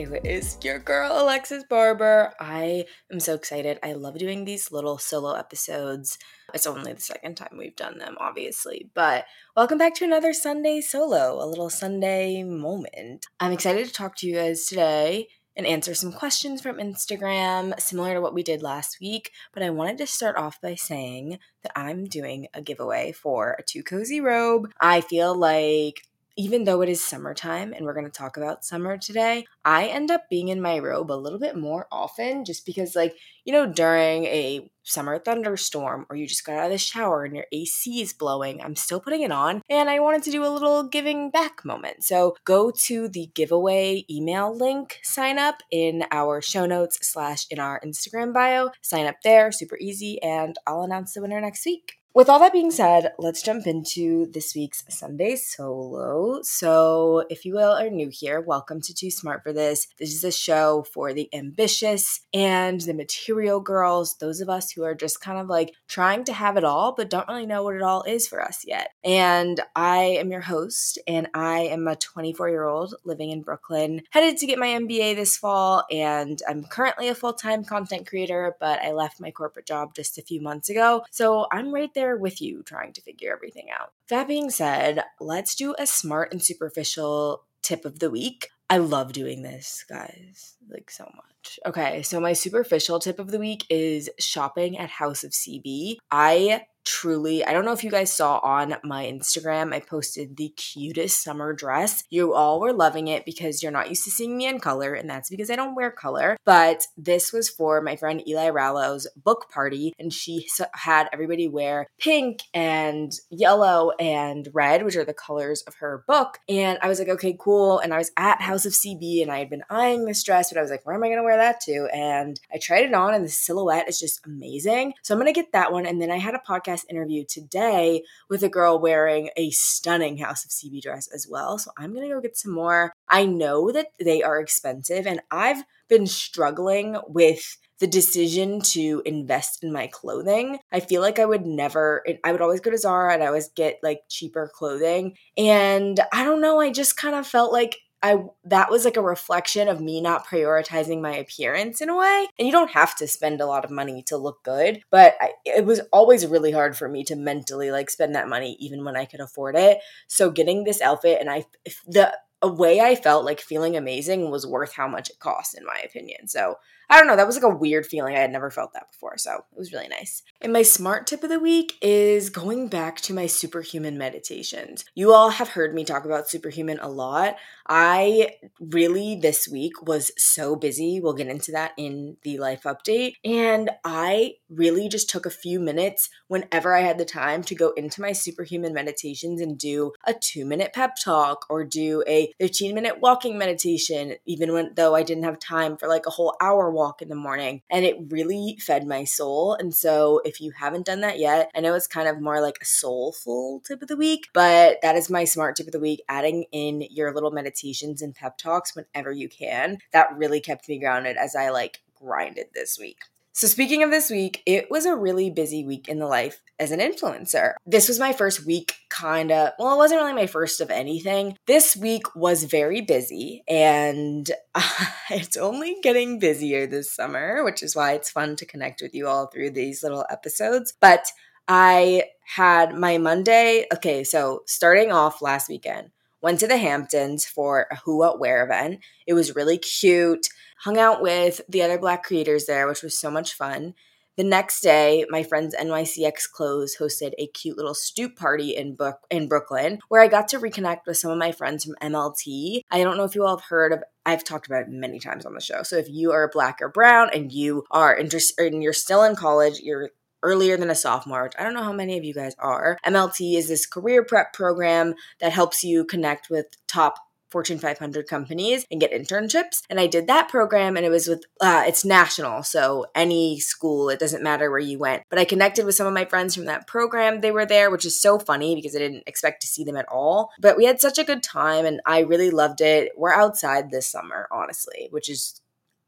It is your girl, Alexis Barber. I am so excited. I love doing these little solo episodes. It's only the second time we've done them, obviously. But welcome back to another Sunday solo, a little Sunday moment. I'm excited to talk to you guys today and answer some questions from Instagram, similar to what we did last week. But I wanted to start off by saying that I'm doing a giveaway for a Too Cozy robe. I feel like even though it is summertime and we're going to talk about summer today, I end up being in my robe a little bit more often just because, like, you know, during a summer thunderstorm or you just got out of the shower and your AC is blowing, I'm still putting it on and I wanted to do a little giving back moment. So go to the giveaway email link, sign up in our show notes slash in our Instagram bio, sign up there, super easy, and I'll announce the winner next week. With all that being said, let's jump into this week's Sunday solo. So, if you will are new here, welcome to Too Smart for This. This is a show for the ambitious and the material girls, those of us who are just kind of like trying to have it all, but don't really know what it all is for us yet. And I am your host, and I am a 24 year old living in Brooklyn, headed to get my MBA this fall. And I'm currently a full time content creator, but I left my corporate job just a few months ago. So, I'm right there there with you trying to figure everything out. That being said, let's do a smart and superficial tip of the week. I love doing this, guys, like so much. Okay, so my superficial tip of the week is shopping at House of CB. I truly, I don't know if you guys saw on my Instagram, I posted the cutest summer dress. You all were loving it because you're not used to seeing me in color, and that's because I don't wear color. But this was for my friend Eli Rallo's book party, and she had everybody wear pink and yellow and red, which are the colors of her book. And I was like, okay, cool. And I was at House of CB and I had been eyeing this dress, but I was like, where am I gonna wear that to? And I tried it on, and the silhouette is just amazing. So I'm gonna get that one. And then I had a podcast podcast interview today with a girl wearing a stunning House of CB dress as well. So I'm going to go get some more. I know that they are expensive, and I've been struggling with the decision to invest in my clothing. I feel like I would never, I would always go to Zara and I always get like cheaper clothing. And I don't know, I just kind of felt like I that was like a reflection of me not prioritizing my appearance in a way. And you don't have to spend a lot of money to look good, but I, it was always really hard for me to mentally like spend that money even when I could afford it. So getting this outfit and I the a way I felt like feeling amazing was worth how much it cost in my opinion. So I don't know, that was like a weird feeling. I had never felt that before, so it was really nice. And my smart tip of the week is going back to my superhuman meditations. You all have heard me talk about superhuman a lot. I really this week was so busy. We'll get into that in the life update. And I really just took a few minutes whenever I had the time to go into my superhuman meditations and do a 2-minute pep talk or do a 15-minute walking meditation even when though I didn't have time for like a whole hour walk in the morning. And it really fed my soul. And so if you haven't done that yet, I know it's kind of more like a soulful tip of the week, but that is my smart tip of the week, adding in your little meditations and pep talks whenever you can. That really kept me grounded as I like grinded this week. So, speaking of this week, it was a really busy week in the life as an influencer. This was my first week, kind of, well, it wasn't really my first of anything. This week was very busy, and uh, it's only getting busier this summer, which is why it's fun to connect with you all through these little episodes. But I had my Monday, okay, so starting off last weekend, went to the Hamptons for a Who What Wear event. It was really cute hung out with the other black creators there, which was so much fun. The next day, my friends NYCX Clothes hosted a cute little stoop party in book in Brooklyn, where I got to reconnect with some of my friends from MLT. I don't know if you all have heard of I've talked about it many times on the show. So if you are black or brown and you are interested and you're still in college, you're earlier than a sophomore, which I don't know how many of you guys are. MLT is this career prep program that helps you connect with top Fortune 500 companies and get internships. And I did that program and it was with, uh, it's national. So any school, it doesn't matter where you went. But I connected with some of my friends from that program. They were there, which is so funny because I didn't expect to see them at all. But we had such a good time and I really loved it. We're outside this summer, honestly, which is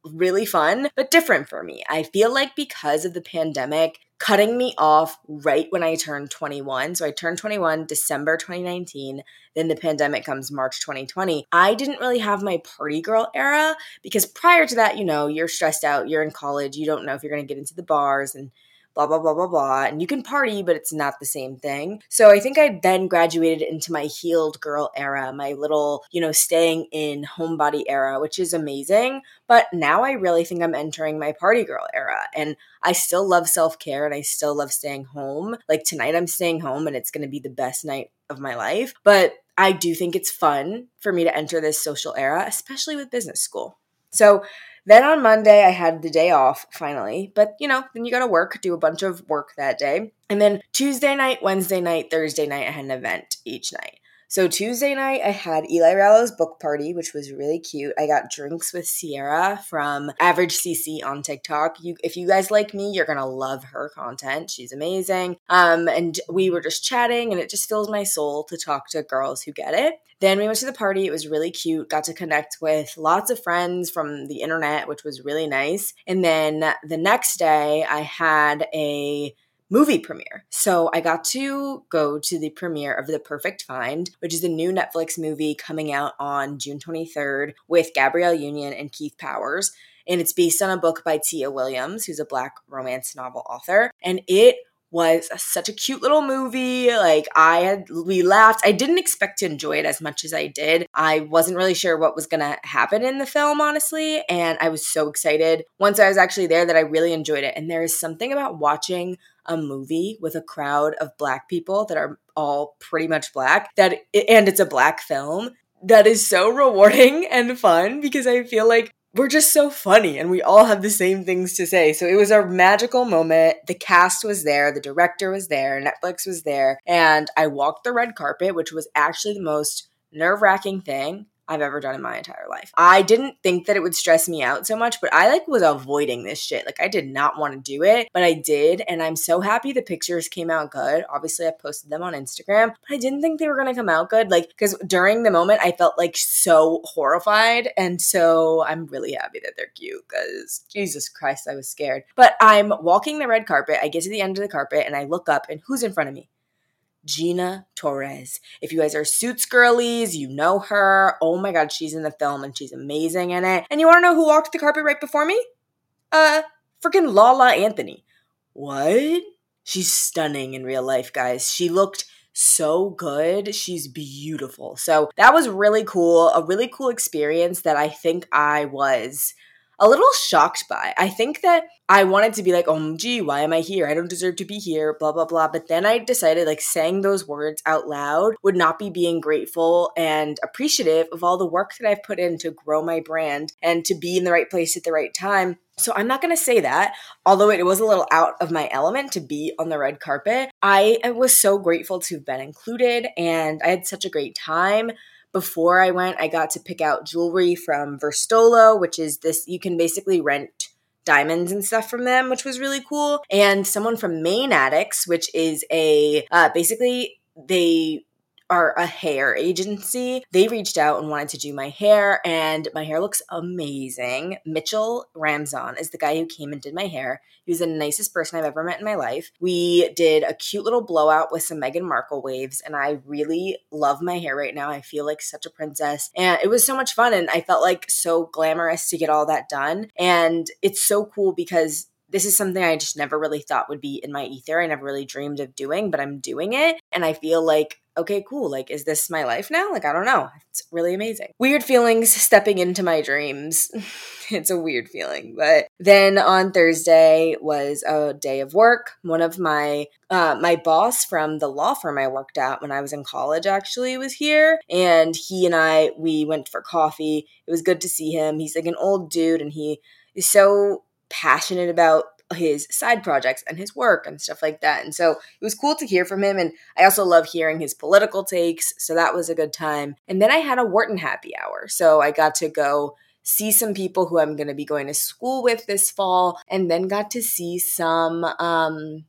really fun, but different for me. I feel like because of the pandemic, cutting me off right when I turned 21. So I turned 21 December 2019. Then the pandemic comes March 2020. I didn't really have my party girl era because prior to that, you know, you're stressed out, you're in college, you don't know if you're going to get into the bars and blah, blah, blah, blah, blah. And you can party, but it's not the same thing. So I think I then graduated into my healed girl era, my little, you know, staying in homebody era, which is amazing. But now I really think I'm entering my party girl era. And I still love self care and I still love staying home. Like tonight, I'm staying home and it's going to be the best night of my life. But I do think it's fun for me to enter this social era, especially with business school. So then on Monday, I had the day off finally, but you know, then you gotta work, do a bunch of work that day. And then Tuesday night, Wednesday night, Thursday night, I had an event each night. So Tuesday night, I had Eli Rallo's book party, which was really cute. I got drinks with Sierra from Average CC on TikTok. You, if you guys like me, you're gonna love her content. She's amazing. Um, and we were just chatting, and it just fills my soul to talk to girls who get it. Then we went to the party. It was really cute. Got to connect with lots of friends from the internet, which was really nice. And then the next day, I had a movie premiere. So I got to go to the premiere of The Perfect Find, which is a new Netflix movie coming out on June 23rd with Gabrielle Union and Keith Powers. And it's based on a book by Tia Williams, who's a black romance novel author. And it was such a cute little movie. Like I had we laughed. I didn't expect to enjoy it as much as I did. I wasn't really sure what was going to happen in the film honestly, and I was so excited once I was actually there that I really enjoyed it. And there is something about watching a movie with a crowd of black people that are all pretty much black that and it's a black film that is so rewarding and fun because I feel like we're just so funny and we all have the same things to say. So it was a magical moment. The cast was there, the director was there, Netflix was there, and I walked the red carpet, which was actually the most nerve wracking thing I've ever done in my entire life. I didn't think that it would stress me out so much, but I like was avoiding this shit. Like I did not want to do it, but I did, and I'm so happy the pictures came out good. Obviously, I posted them on Instagram, but I didn't think they were gonna come out good. Like because during the moment, I felt like so horrified, and so I'm really happy that they're cute. Because Jesus Christ, I was scared. But I'm walking the red carpet. I get to the end of the carpet, and I look up, and who's in front of me? Gina Torres. If you guys are Suits girlies, you know her. Oh my god, she's in the film and she's amazing in it. And you want to know who walked the carpet right before me? Uh, freaking La La Anthony. What? She's stunning in real life, guys. She looked so good. She's beautiful. So that was really cool. A really cool experience that I think I was a little shocked by. I think that I wanted to be like, oh, gee, why am I here? I don't deserve to be here, blah, blah, blah. But then I decided like saying those words out loud would not be being grateful and appreciative of all the work that I've put in to grow my brand and to be in the right place at the right time. So I'm not going to say that, although it was a little out of my element to be on the red carpet. I was so grateful to have been included and I had such a great time before I went, I got to pick out jewelry from Verstolo, which is this, you can basically rent diamonds and stuff from them, which was really cool. And someone from Mane Addicts, which is a, uh, basically, they are a hair agency. They reached out and wanted to do my hair, and my hair looks amazing. Mitchell Ramzon is the guy who came and did my hair. He was the nicest person I've ever met in my life. We did a cute little blowout with some Meghan Markle waves, and I really love my hair right now. I feel like such a princess, and it was so much fun, and I felt like so glamorous to get all that done. And it's so cool because this is something I just never really thought would be in my ether. I never really dreamed of doing, but I'm doing it. And I feel like okay, cool. Like, is this my life now? Like, I don't know. It's really amazing. Weird feelings stepping into my dreams. it's a weird feeling. But then on Thursday was a day of work. One of my uh, my boss from the law firm I worked at when I was in college actually was here, and he and I we went for coffee. It was good to see him. He's like an old dude, and he is so passionate about his side projects and his work and stuff like that. And so it was cool to hear from him. And I also love hearing his political takes. So that was a good time. And then I had a Wharton happy hour. So I got to go see some people who I'm going to be going to school with this fall and then got to see some um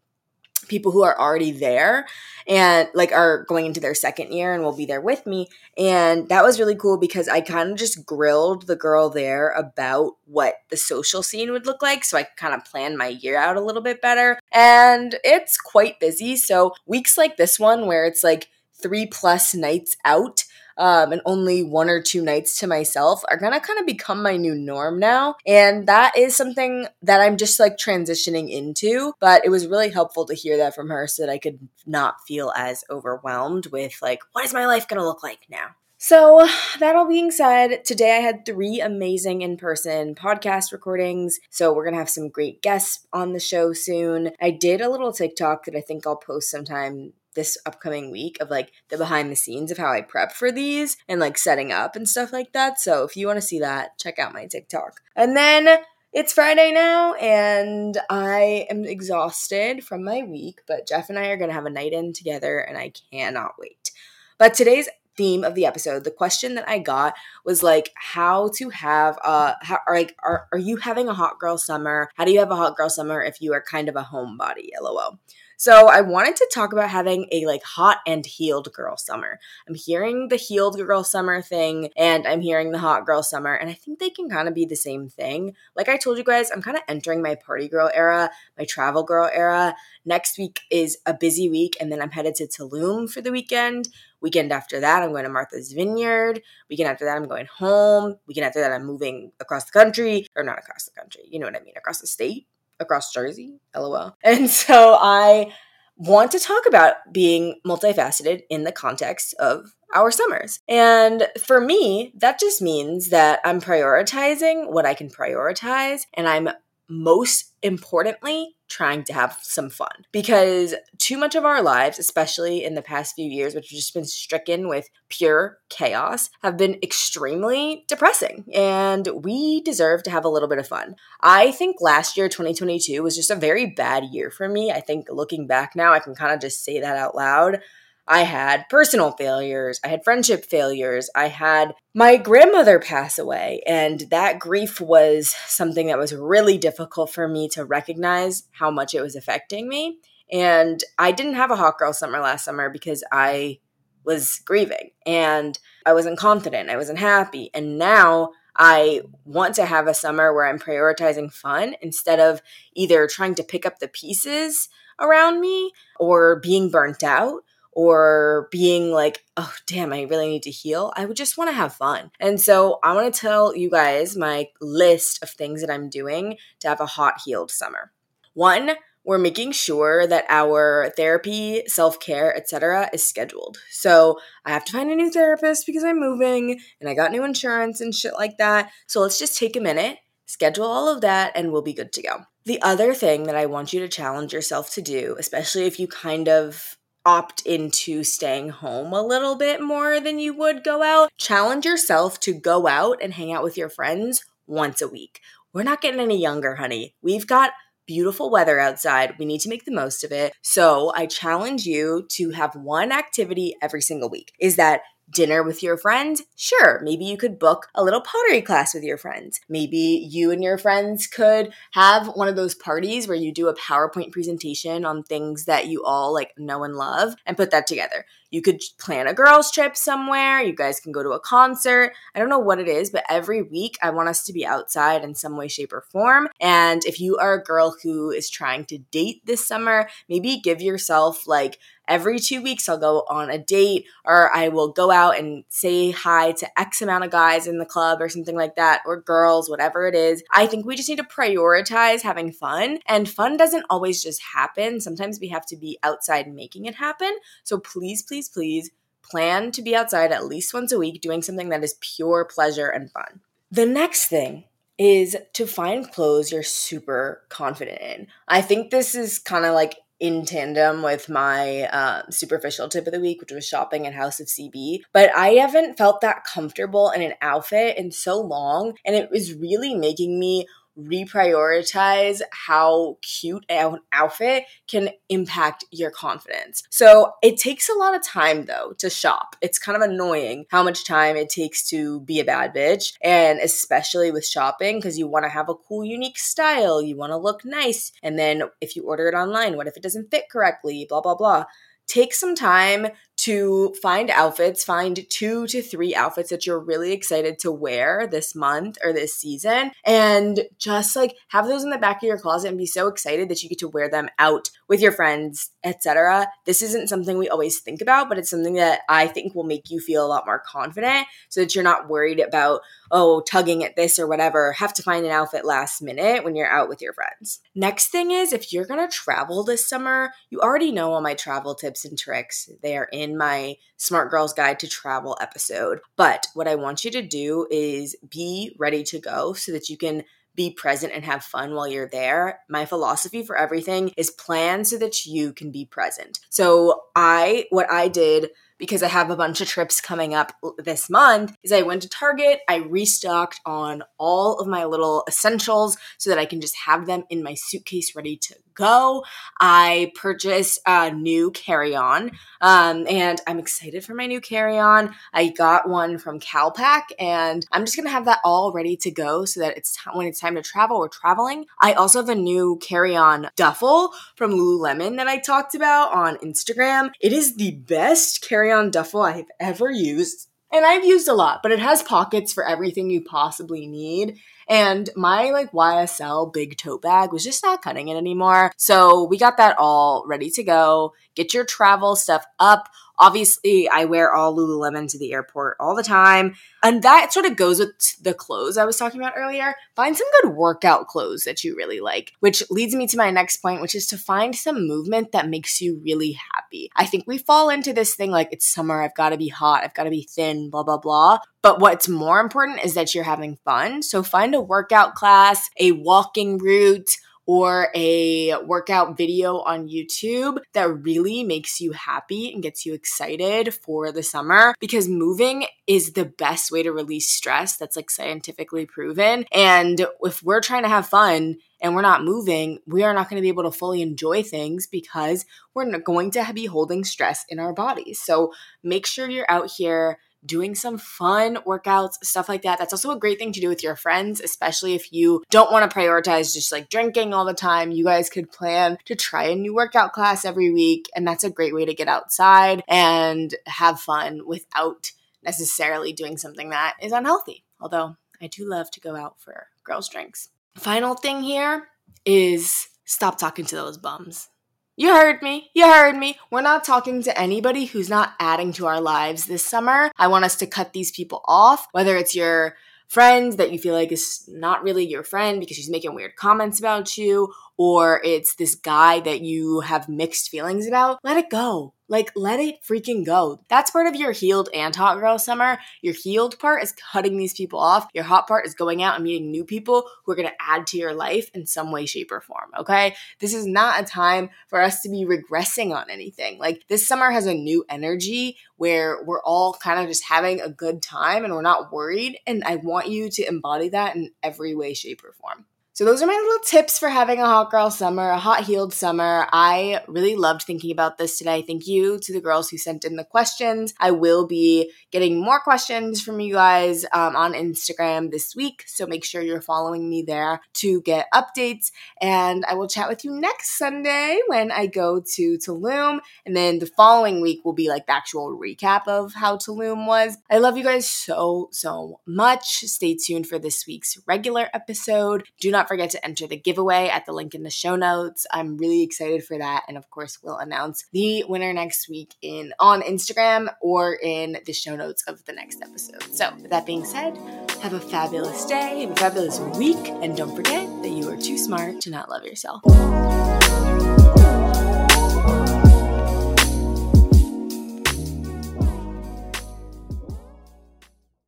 people who are already there and like are going into their second year and will be there with me. And that was really cool because i kind of just grilled the girl there about what the social scene would look like so i kind of planned my year out a little bit better. And it's quite busy. So weeks like this one where it's like three plus nights out um, and only one or two nights to myself are gonna kind of become my new norm now. And that is something that I'm just like transitioning into. But it was really helpful to hear that from her so that I could not feel as overwhelmed with like, what is my life gonna look like now? So, that all being said, today I had three amazing in person podcast recordings. So, we're going to have some great guests on the show soon. I did a little TikTok that I think I'll post sometime this upcoming week of like the behind the scenes of how I prep for these and like setting up and stuff like that. So if you want to see that, check out my TikTok. And then it's Friday now and I am exhausted from my week, but Jeff and I are going to have a night in together and I cannot wait. But today's theme of the episode, the question that I got was like how to have a how, like are, are you having a hot girl summer? How do you have a hot girl summer if you are kind of a homebody? LOL. So I wanted to talk about having a like hot and healed girl summer. I'm hearing the healed girl summer thing and I'm hearing the hot girl summer and I think they can kind of be the same thing. Like I told you guys, I'm kind of entering my party girl era, my travel girl era. Next week is a busy week and then I'm headed to Tulum for the weekend. Weekend after that, I'm going to Martha's Vineyard. Weekend after that, I'm going home. Weekend after that, I'm moving across the country, or not across the country, you know what I mean, across the state across Jersey, lol. And so I want to talk about being multifaceted in the context of our summers. And for me, that just means that I'm prioritizing what I can prioritize and I'm most importantly, trying to have some fun. Because too much of our lives, especially in the past few years, which have just been stricken with pure chaos, have been extremely depressing. And we deserve to have a little bit of fun. I think last year, 2022, was just a very bad year for me. I think looking back now, I can kind of just say that out loud. I had personal failures, I had friendship failures, I had my grandmother pass away, and that grief was something that was really difficult for me to recognize how much it was affecting me. And I didn't have a hot girl summer last summer because I was grieving and I wasn't confident, I wasn't happy. And now I want to have a summer where I'm prioritizing fun instead of either trying to pick up the pieces around me or being burnt out or being like, oh, damn, I really need to heal. I would just want to have fun. And so I want to tell you guys my list of things that I'm doing to have a hot, healed summer. One, we're making sure that our therapy, self-care, etc. is scheduled. So, I have to find a new therapist because I'm moving and I got new insurance and shit like that. So, let's just take a minute, schedule all of that and we'll be good to go. The other thing that I want you to challenge yourself to do, especially if you kind of opt into staying home a little bit more than you would go out. Challenge yourself to go out and hang out with your friends once a week. We're not getting any younger, honey. We've got beautiful weather outside. We need to make the most of it. So I challenge you to have one activity every single week. Is that dinner with your friends? Sure, maybe you could book a little pottery class with your friends. Maybe you and your friends could have one of those parties where you do a PowerPoint presentation on things that you all like know and love and put that together. You could plan a girls' trip somewhere. You guys can go to a concert. I don't know what it is, but every week I want us to be outside in some way, shape, or form. And if you are a girl who is trying to date this summer, maybe give yourself like every two weeks I'll go on a date or I will go out and say hi to X amount of guys in the club or something like that, or girls, whatever it is. I think we just need to prioritize having fun. And fun doesn't always just happen. Sometimes we have to be outside making it happen. So please, please, please plan to be outside at least once a week doing something that is pure pleasure and fun. The next thing is to find clothes you're super confident in. I think this is kind of like in tandem with my um, superficial tip of the week, which was shopping at House of CB. But I haven't felt that comfortable in an outfit in so long, and it was really making me reprioritize how cute an outfit can impact your confidence. So it takes a lot of time though to shop. It's kind of annoying how much time it takes to be a bad bitch, and especially with shopping because you want to have a cool, unique style. You want to look nice. And then if you order it online, what if it doesn't fit correctly? Blah, blah, blah take some time to find outfits, find two to three outfits that you're really excited to wear this month or this season, and just like have those in the back of your closet and be so excited that you get to wear them out with your friends, etc. This isn't something we always think about, but it's something that I think will make you feel a lot more confident so that you're not worried about, oh, tugging at this or whatever, have to find an outfit last minute when you're out with your friends. Next thing is if you're gonna travel this summer, you already know all my travel tips and tricks. They are in my Smart Girls Guide to Travel episode. But what I want you to do is be ready to go so that you can be present and have fun while you're there. My philosophy for everything is plan so that you can be present. So I what I did because I have a bunch of trips coming up this month is I went to Target, I restocked on all of my little essentials so that I can just have them in my suitcase ready to go. I purchased a new carry on, um, and I'm excited for my new carry on. I got one from Calpak, and I'm just gonna have that all ready to go so that it's t- when it's time to travel, we're traveling. I also have a new carry on duffel from Lululemon that I talked about on Instagram. It is the best carry on duffel I've ever used and I've used a lot, but it has pockets for everything you possibly need. And my like YSL big tote bag was just not cutting it anymore. So we got that all ready to go. Get your travel stuff up. Obviously, I wear all Lululemon to the airport all the time. And that sort of goes with the clothes I was talking about earlier. Find some good workout clothes that you really like, which leads me to my next point, which is to find some movement that makes you really happy. I think we fall into this thing like it's summer, I've got to be hot, I've got to be thin, blah, blah, blah. But what's more important is that you're having fun. So find a workout class, a walking route, or a workout video on YouTube that really makes you happy and gets you excited for the summer because moving is the best way to release stress. That's like scientifically proven. And if we're trying to have fun, and we're not moving, we are not going to be able to fully enjoy things because we're going to be holding stress in our bodies. So make sure you're out here doing some fun workouts, stuff like that. That's also a great thing to do with your friends, especially if you don't want to prioritize just like drinking all the time. You guys could plan to try a new workout class every week, and that's a great way to get outside and have fun without necessarily doing something that is unhealthy. Although I do love to go out for girls' drinks. Final thing here is stop talking to those bums. You heard me. You heard me. We're not talking to anybody who's not adding to our lives this summer. I want us to cut these people off, whether it's your friend that you feel like is not really your friend because she's making weird comments about you, or it's this guy that you have mixed feelings about. Let it go. Like, let it freaking go. That's part of your healed and hot girl summer. Your healed part is cutting these people off. Your hot part is going out and meeting new people who are to add to your life in some way, shape, or form. Okay. This is not a time for us to be regressing on anything. Like, this summer has a new energy where we're all kind of just having a good time and we're not worried. And I want you to embody that in every way, shape, or form. So those are my little tips for having a hot girl summer, a hot healed summer. I really loved thinking about this today. Thank you to the girls who sent in the questions. I will be getting more questions from you guys um, on Instagram this week, so make sure you're following me there to get updates. And I will chat with you next Sunday when I go to Tulum, and then the following week will be like the actual recap of how Tulum was. I love you guys so so much. Stay tuned for this week's regular episode. Do not not forget to enter the giveaway at the link in the show notes. I'm really excited for that. And of course, we'll announce the winner next week in on Instagram or in the show notes of the next episode. So with that being said, have a fabulous day, have a fabulous week, and don't forget that you are too smart to not love yourself.